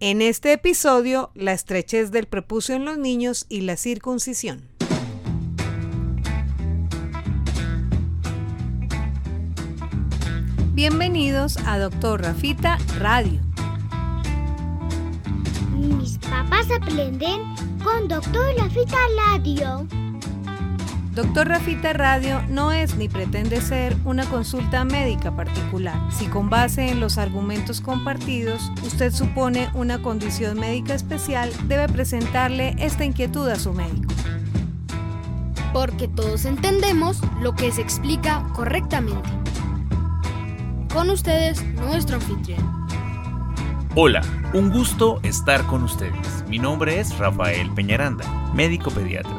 En este episodio, la estrechez del prepucio en los niños y la circuncisión. Bienvenidos a Doctor Rafita Radio. Mis papás aprenden con Doctor Rafita Radio. Doctor Rafita Radio no es ni pretende ser una consulta médica particular. Si con base en los argumentos compartidos usted supone una condición médica especial, debe presentarle esta inquietud a su médico. Porque todos entendemos lo que se explica correctamente. Con ustedes, nuestro anfitrión. Hola, un gusto estar con ustedes. Mi nombre es Rafael Peñaranda, médico pediatra,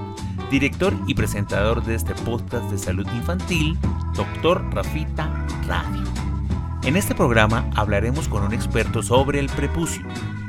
director y presentador de este podcast de salud infantil, Dr. Rafita Radio. En este programa hablaremos con un experto sobre el prepucio,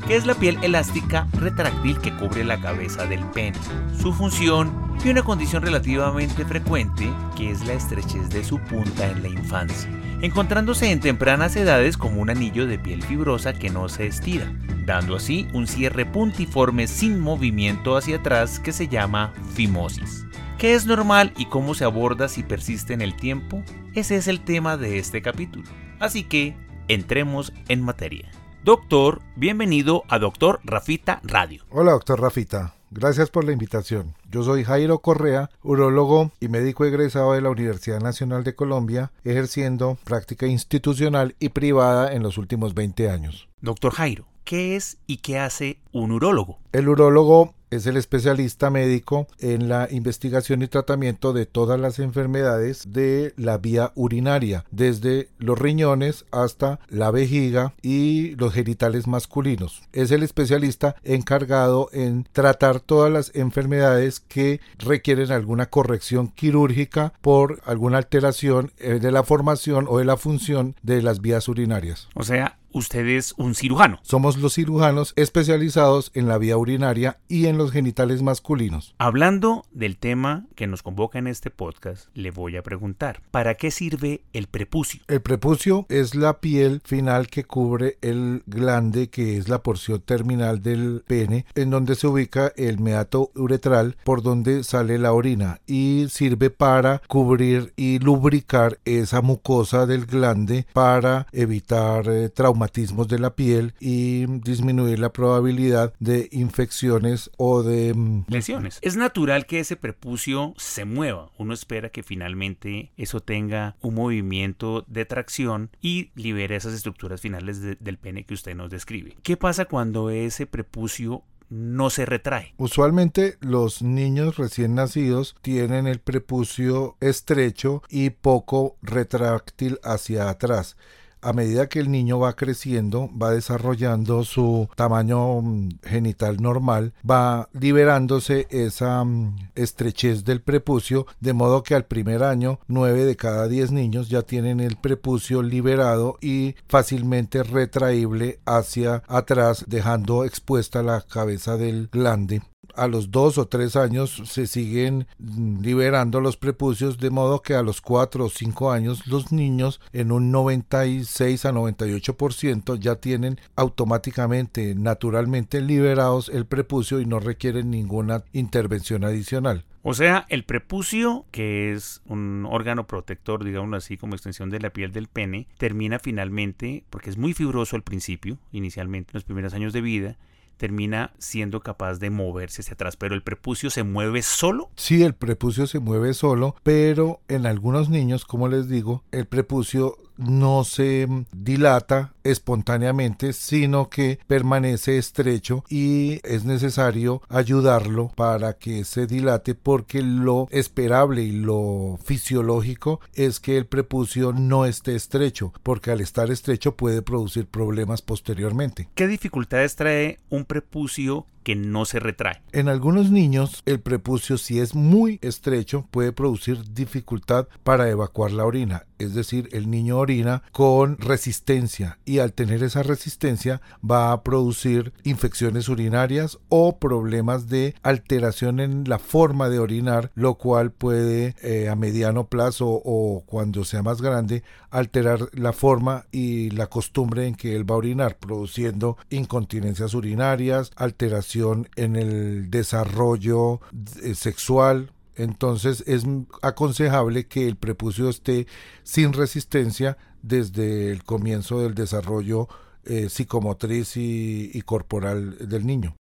que es la piel elástica retráctil que cubre la cabeza del pene, su función y una condición relativamente frecuente que es la estrechez de su punta en la infancia encontrándose en tempranas edades como un anillo de piel fibrosa que no se estira, dando así un cierre puntiforme sin movimiento hacia atrás que se llama fimosis. ¿Qué es normal y cómo se aborda si persiste en el tiempo? Ese es el tema de este capítulo. Así que, entremos en materia. Doctor, bienvenido a Doctor Rafita Radio. Hola, doctor Rafita. Gracias por la invitación. Yo soy Jairo Correa, urólogo y médico egresado de la Universidad Nacional de Colombia, ejerciendo práctica institucional y privada en los últimos 20 años. Doctor Jairo, ¿qué es y qué hace un urólogo? El urólogo es el especialista médico en la investigación y tratamiento de todas las enfermedades de la vía urinaria, desde los riñones hasta la vejiga y los genitales masculinos. Es el especialista encargado en tratar todas las enfermedades que requieren alguna corrección quirúrgica por alguna alteración eh, de la formación o de la función de las vías urinarias. O sea, usted es un cirujano. Somos los cirujanos especializados en la vía urinaria y en los genitales masculinos. Hablando del tema que nos convoca en este podcast, le voy a preguntar, ¿para qué sirve el prepucio? El prepucio es la piel final que cubre el glande, que es la porción terminal del pene, en donde se ubica el meato uretral, por donde sale la orina, y sirve para cubrir y lubricar esa mucosa del glande para evitar eh, traumatismos de la piel y disminuir la probabilidad de infecciones o de mm, lesiones. Es natural que ese prepucio se mueva. Uno espera que finalmente eso tenga un movimiento de tracción y libere esas estructuras finales del pene que usted nos describe. ¿Qué pasa cuando ese prepucio no se retrae. Usualmente los niños recién nacidos tienen el prepucio estrecho y poco retráctil hacia atrás a medida que el niño va creciendo, va desarrollando su tamaño mm, genital normal, va liberándose esa mm, estrechez del prepucio, de modo que al primer año 9 de cada 10 niños ya tienen el prepucio liberado y fácilmente retraíble hacia atrás, dejando expuesta la cabeza del glande a los dos o tres años se siguen liberando los prepucios de modo que a los cuatro o cinco años los niños en un 96 a 98% ya tienen automáticamente naturalmente liberados el prepucio y no requieren ninguna intervención adicional. O sea, el prepucio, que es un órgano protector, digamos así, como extensión de la piel del pene, termina finalmente, porque es muy fibroso al principio, inicialmente en los primeros años de vida, termina siendo capaz de moverse hacia atrás, pero el prepucio se mueve solo. Sí, el prepucio se mueve solo, pero en algunos niños, como les digo, el prepucio no se dilata espontáneamente, sino que permanece estrecho y es necesario ayudarlo para que se dilate porque lo esperable y lo fisiológico es que el prepucio no esté estrecho, porque al estar estrecho puede producir problemas posteriormente. ¿Qué dificultades trae un prepucio que no se retrae. En algunos niños, el prepucio, si es muy estrecho, puede producir dificultad para evacuar la orina. Es decir, el niño orina con resistencia y al tener esa resistencia va a producir infecciones urinarias o problemas de alteración en la forma de orinar, lo cual puede eh, a mediano plazo o cuando sea más grande alterar la forma y la costumbre en que él va a orinar, produciendo incontinencias urinarias, alteración en el desarrollo eh, sexual, entonces es aconsejable que el prepucio esté sin resistencia desde el comienzo del desarrollo eh, psicomotriz y corporal del niño.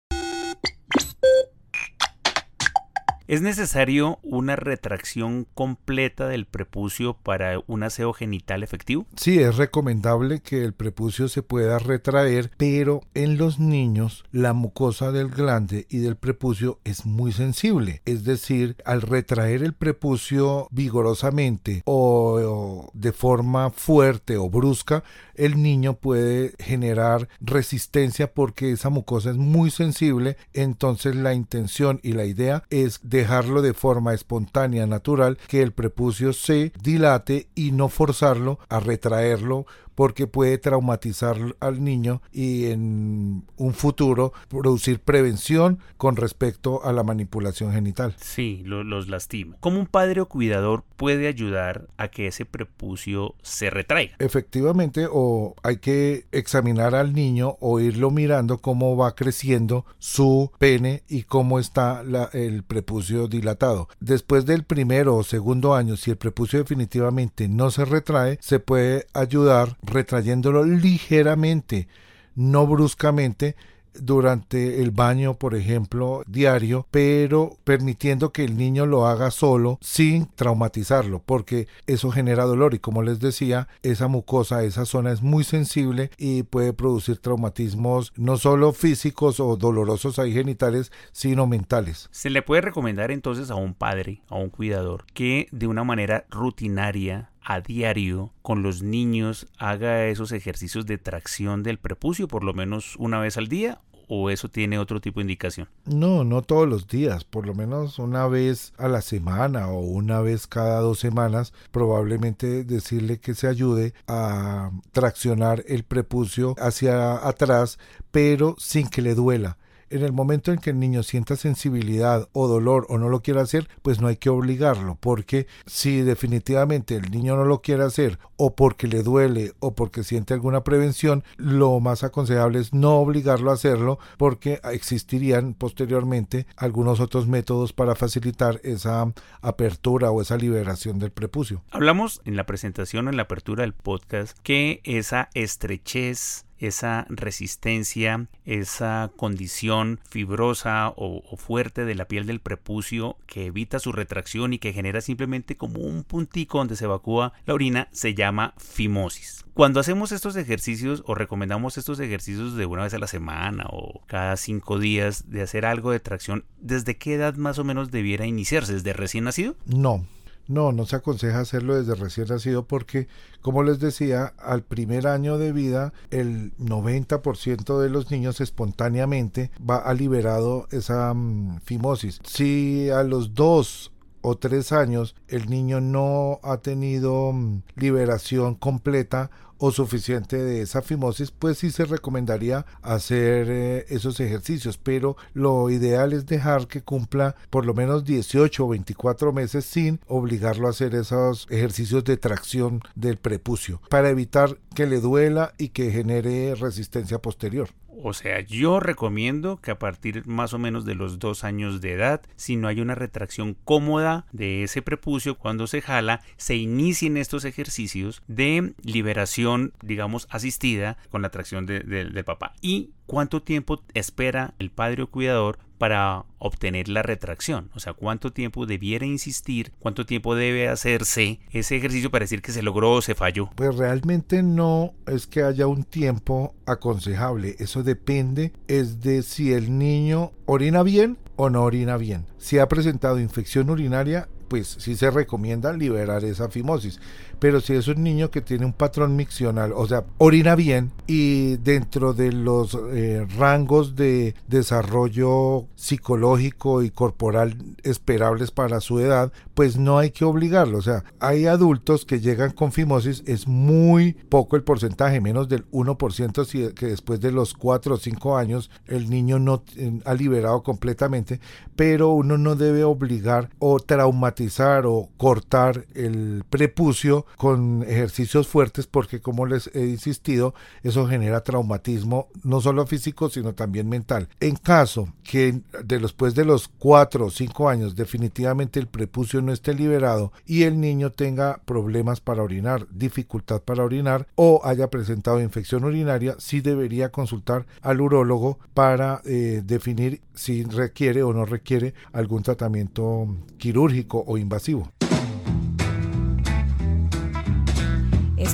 ¿Es necesario una retracción completa del prepucio para un aseo genital efectivo? Sí, es recomendable que el prepucio se pueda retraer, pero en los niños la mucosa del glande y del prepucio es muy sensible. Es decir, al retraer el prepucio vigorosamente o, o de forma fuerte o brusca, el niño puede generar resistencia porque esa mucosa es muy sensible. Entonces la intención y la idea es de dejarlo de forma espontánea, natural, que el prepucio se dilate y no forzarlo a retraerlo porque puede traumatizar al niño y en un futuro producir prevención con respecto a la manipulación genital. Sí, los lastima. ¿Cómo un padre o cuidador puede ayudar a que ese prepucio se retraiga? Efectivamente, o hay que examinar al niño o irlo mirando cómo va creciendo su pene y cómo está el prepucio dilatado. Después del primero o segundo año, si el prepucio definitivamente no se retrae, se puede ayudar retrayéndolo ligeramente, no bruscamente, durante el baño, por ejemplo, diario, pero permitiendo que el niño lo haga solo sin traumatizarlo, porque eso genera dolor y como les decía, esa mucosa, esa zona es muy sensible y puede producir traumatismos no solo físicos o dolorosos ahí genitales, sino mentales. Se le puede recomendar entonces a un padre, a un cuidador, que de una manera rutinaria a diario con los niños haga esos ejercicios de tracción del prepucio por lo menos una vez al día o eso tiene otro tipo de indicación? No, no todos los días, por lo menos una vez a la semana o una vez cada dos semanas, probablemente decirle que se ayude a traccionar el prepucio hacia atrás, pero sin que le duela en el momento en que el niño sienta sensibilidad o dolor o no lo quiera hacer, pues no hay que obligarlo, porque si definitivamente el niño no lo quiere hacer o porque le duele o porque siente alguna prevención, lo más aconsejable es no obligarlo a hacerlo porque existirían posteriormente algunos otros métodos para facilitar esa apertura o esa liberación del prepucio. Hablamos en la presentación, en la apertura del podcast, que esa estrechez esa resistencia, esa condición fibrosa o, fuerte de la piel del prepucio que evita su retracción y que genera simplemente como un puntico donde se evacúa la orina, se llama fimosis. Cuando hacemos estos ejercicios o recomendamos estos ejercicios de una vez a la semana o cada cinco días de hacer algo de tracción, ¿desde qué edad más o menos debiera iniciarse? ¿Desde recién nacido? No, no, no se aconseja hacerlo desde recién nacido porque, como les decía, al primer año de vida el 90% de los niños espontáneamente va a liberado esa mm, fimosis. Si a los dos o tres años el niño no ha tenido mm, liberación completa o suficiente de esa fimosis, pues sí se recomendaría hacer eh, esos ejercicios, pero lo ideal es dejar que cumpla por lo menos 18 o 24 meses sin obligarlo a hacer esos ejercicios de tracción del prepucio para evitar que le duela y que genere resistencia posterior. O sea, yo recomiendo que a partir más o menos de los dos años de edad, si no hay una retracción cómoda de ese prepucio cuando se jala, se inicien estos ejercicios de liberación, digamos, asistida con la tracción del papá. Y cuánto tiempo espera el padre o cuidador para obtener la retracción. O sea, cuánto tiempo debiera insistir, cuánto tiempo debe hacerse ese ejercicio para decir que se logró o se falló. Pues realmente no es que haya un tiempo aconsejable. Eso depende es de si el niño orina bien o no orina bien. Si ha presentado infección urinaria, pues sí se recomienda liberar esa fimosis. Pero si es un niño que tiene un patrón miccional, o sea, orina bien y dentro de los eh, rangos de desarrollo psicológico y corporal esperables para su edad, pues no hay que obligarlo. O sea, hay adultos que llegan con fimosis, es muy poco el porcentaje, menos del 1%, si, que después de los 4 o 5 años el niño no eh, ha liberado completamente, pero uno no debe obligar o traumatizar o cortar el prepucio con ejercicios fuertes porque como les he insistido, eso genera traumatismo no solo físico sino también mental. En caso que de después de los 4 o 5 años definitivamente el prepucio no esté liberado y el niño tenga problemas para orinar, dificultad para orinar o haya presentado infección urinaria, sí debería consultar al urólogo para eh, definir si requiere o no requiere algún tratamiento quirúrgico o invasivo.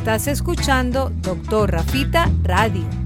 Estás escuchando Doctor Rafita Radio.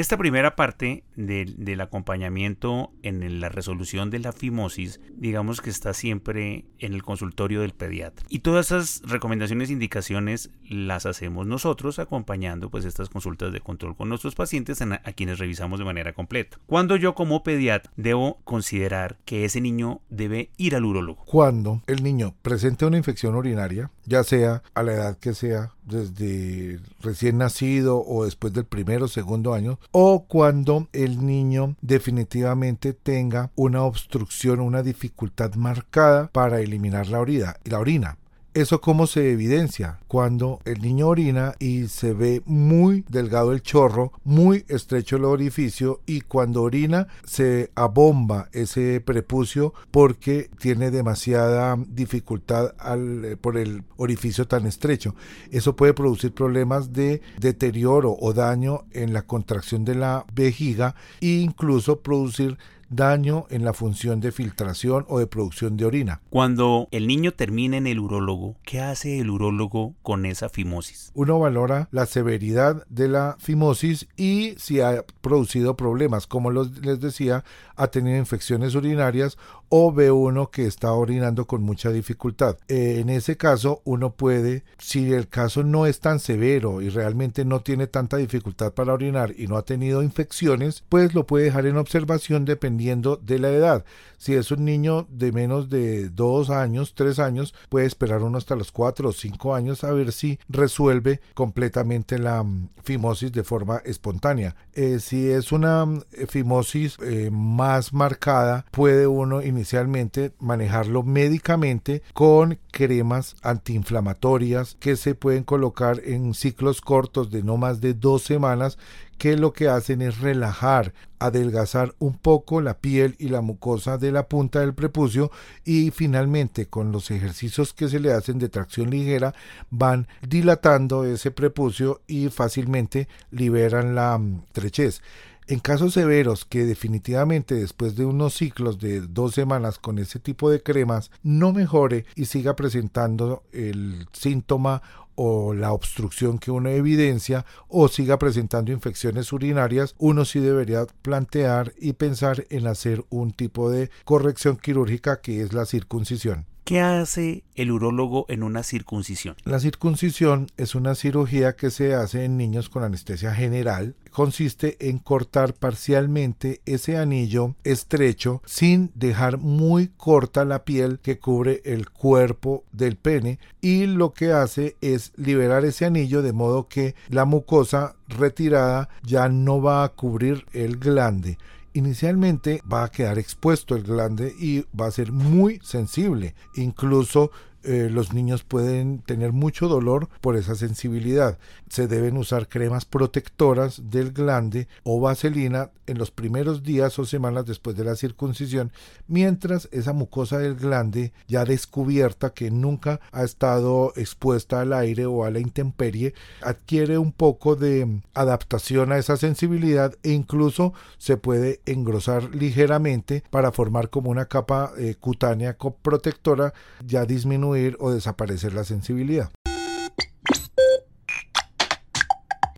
Esta primera parte del acompañamiento en la resolución de la fimosis, digamos que está siempre en el consultorio del pediatra. Y todas esas recomendaciones e indicaciones las hacemos nosotros acompañando pues estas consultas de control con nuestros pacientes a, a quienes revisamos de manera completa. Cuando yo como pediatra debo considerar que ese niño debe ir al urólogo. Cuando el niño presente una infección urinaria, ya sea a la edad que sea, desde recién nacido o después del primero o segundo año, o cuando el niño definitivamente tenga una obstrucción o una dificultad marcada para eliminar la orina. La orina. ¿Eso cómo se evidencia? Cuando el niño orina y se ve muy delgado el chorro, muy estrecho el orificio y cuando orina se abomba ese prepucio porque tiene demasiada dificultad eh, por el orificio tan estrecho. Eso puede producir problemas de deterioro o daño en la contracción de la vejiga e incluso producir daño en la función de filtración o de producción de orina. Cuando el niño termina en el urólogo, ¿qué hace el urólogo con esa fimosis? Uno valora la severidad de la fimosis y si ha producido problemas, como les decía, ha tenido infecciones urinarias o ve uno que está orinando con mucha dificultad. Eh, en ese caso, uno puede, si el caso no es tan severo y realmente no tiene tanta dificultad para orinar y no ha tenido infecciones, pues lo puede dejar en observación dependiendo de la edad. Si es un niño de menos de dos años, tres años, puede esperar uno hasta los cuatro o cinco años a ver si resuelve completamente la mm, fimosis de forma espontánea. Eh, si es una mm, fimosis eh, más marcada, puede uno inicialmente manejarlo médicamente con cremas antiinflamatorias que se pueden colocar en ciclos cortos de no más de dos semanas que lo que hacen es relajar, adelgazar un poco la piel y la mucosa de la punta del prepucio y finalmente con los ejercicios que se le hacen de tracción ligera van dilatando ese prepucio y fácilmente liberan la mm, trechez. En casos severos que definitivamente después de unos ciclos de dos semanas con ese tipo de cremas no mejore y siga presentando el síntoma o la obstrucción que uno evidencia o siga presentando infecciones urinarias, uno sí debería plantear y pensar en hacer un tipo de corrección quirúrgica que es la circuncisión. ¿Qué hace el urólogo en una circuncisión? La circuncisión es una cirugía que se hace en niños con anestesia general. Consiste en cortar parcialmente ese anillo estrecho sin dejar muy corta la piel que cubre el cuerpo del pene y lo que hace es liberar ese anillo de modo que la mucosa retirada ya no va a cubrir el glande inicialmente va a quedar expuesto el glande y va a ser muy sensible. Incluso eh, los niños pueden tener mucho dolor por esa sensibilidad. Se deben usar cremas protectoras del glande o vaselina en los primeros días o semanas después de la circuncisión, mientras esa mucosa del glande ya descubierta que nunca ha estado expuesta al aire o a la intemperie adquiere un poco de adaptación a esa sensibilidad e incluso se puede engrosar ligeramente para formar como una capa eh, cutánea protectora ya disminuida o desaparecer la sensibilidad.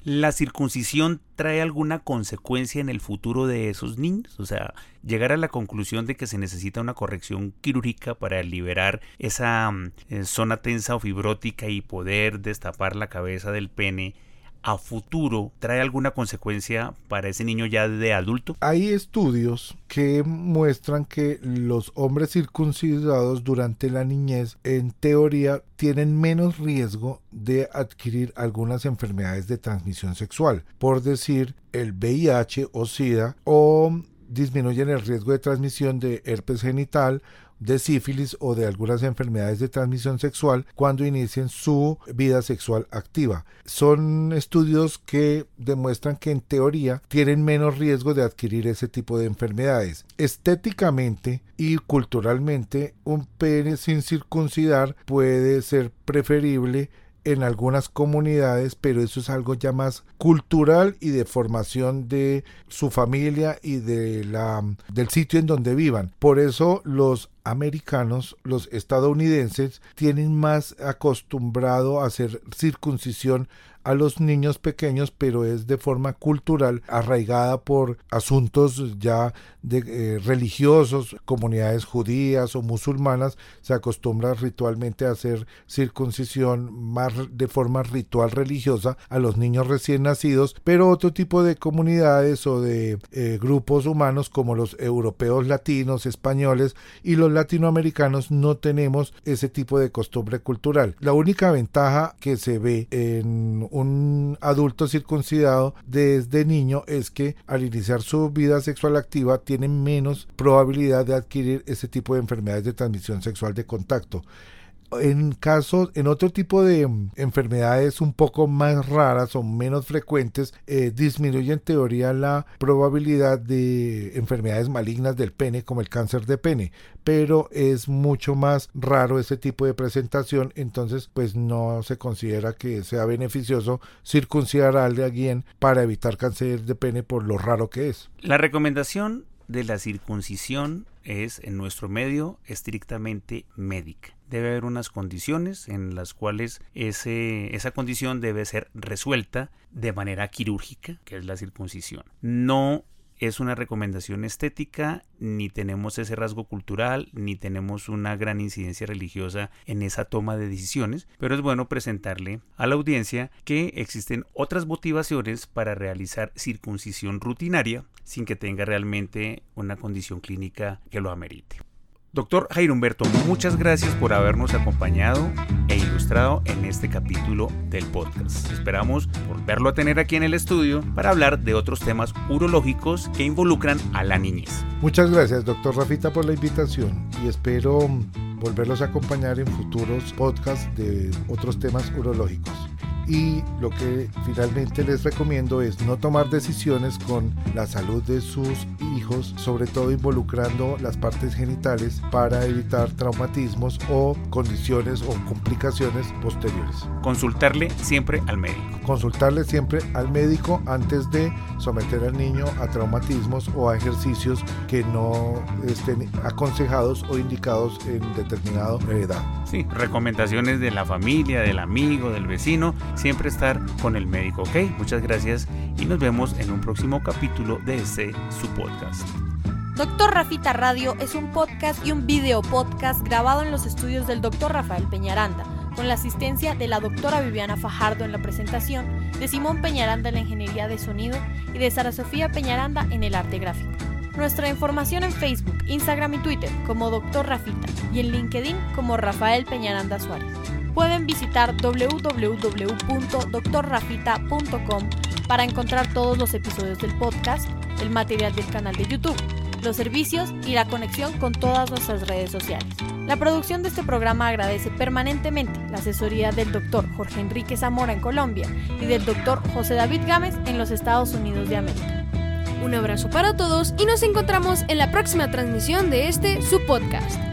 ¿La circuncisión trae alguna consecuencia en el futuro de esos niños? O sea, llegar a la conclusión de que se necesita una corrección quirúrgica para liberar esa mm, eh, zona tensa o fibrótica y poder destapar la cabeza del pene a futuro trae alguna consecuencia para ese niño ya de adulto? Hay estudios que muestran que los hombres circuncidados durante la niñez en teoría tienen menos riesgo de adquirir algunas enfermedades de transmisión sexual, por decir el VIH o SIDA o disminuyen el riesgo de transmisión de herpes genital de sífilis o de algunas enfermedades de transmisión sexual cuando inicien su vida sexual activa. Son estudios que demuestran que en teoría tienen menos riesgo de adquirir ese tipo de enfermedades. Estéticamente y culturalmente, un pene sin circuncidar puede ser preferible en algunas comunidades, pero eso es algo ya más cultural y de formación de su familia y de la del sitio en donde vivan. Por eso los americanos, los estadounidenses, tienen más acostumbrado a hacer circuncisión a los niños pequeños, pero es de forma cultural, arraigada por asuntos ya de, eh, religiosos, comunidades judías o musulmanas, se acostumbra ritualmente a hacer circuncisión más de forma ritual religiosa a los niños recién nacidos, pero otro tipo de comunidades o de eh, grupos humanos como los europeos latinos, españoles y los latinoamericanos no tenemos ese tipo de costumbre cultural. La única ventaja que se ve en un adulto circuncidado desde niño es que al iniciar su vida sexual activa tiene menos probabilidad de adquirir ese tipo de enfermedades de transmisión sexual de contacto en casos, en otro tipo de mm, enfermedades un poco más raras o menos frecuentes, eh, disminuye en teoría la probabilidad de enfermedades malignas del pene, como el cáncer de pene, pero es mucho más raro ese tipo de presentación, entonces pues no se considera que sea beneficioso circuncidar a alguien para evitar cáncer de pene por lo raro que es. La recomendación de la circuncisión es en nuestro medio estrictamente médica debe haber unas condiciones en las cuales esa condición debe ser resuelta de manera quirúrgica, que es la circuncisión. No es una recomendación estética, ni tenemos ese rasgo cultural, ni tenemos una gran incidencia religiosa en esa toma de decisiones, pero es bueno presentarle a la audiencia que existen otras motivaciones para realizar circuncisión rutinaria sin que tenga realmente una condición clínica que lo amerite. Doctor Jairo Humberto, muchas gracias por habernos acompañado e ilustrado en este capítulo del podcast. Esperamos volverlo a tener aquí en el estudio para hablar de otros temas urológicos que involucran a la niñez. Muchas gracias, doctor Rafita, por la invitación y espero volverlos a acompañar en futuros podcasts de otros temas urológicos y lo que finalmente les recomiendo es no tomar decisiones con la salud de sus hijos, sobre todo involucrando las partes genitales para evitar traumatismos o condiciones o complicaciones posteriores. Consultarle siempre al médico. Consultarle siempre al médico antes de someter al niño a traumatismos o a ejercicios que no estén aconsejados o indicados en determinada edad. Sí, recomendaciones de la familia, del amigo, del vecino siempre estar con el médico, ¿ok? Muchas gracias y nos vemos en un próximo capítulo de este su podcast. Doctor Rafita Radio es un podcast y un video podcast grabado en los estudios del doctor Rafael Peñaranda, con la asistencia de la doctora Viviana Fajardo en la presentación, de Simón Peñaranda en la ingeniería de sonido y de Sara Sofía Peñaranda en el arte gráfico. Nuestra información en Facebook, Instagram y Twitter como Doctor Rafita y en LinkedIn como Rafael Peñaranda Suárez pueden visitar www.doctorrafita.com para encontrar todos los episodios del podcast, el material del canal de YouTube, los servicios y la conexión con todas nuestras redes sociales. La producción de este programa agradece permanentemente la asesoría del doctor Jorge Enrique Zamora en Colombia y del doctor José David Gámez en los Estados Unidos de América. Un abrazo para todos y nos encontramos en la próxima transmisión de este su podcast.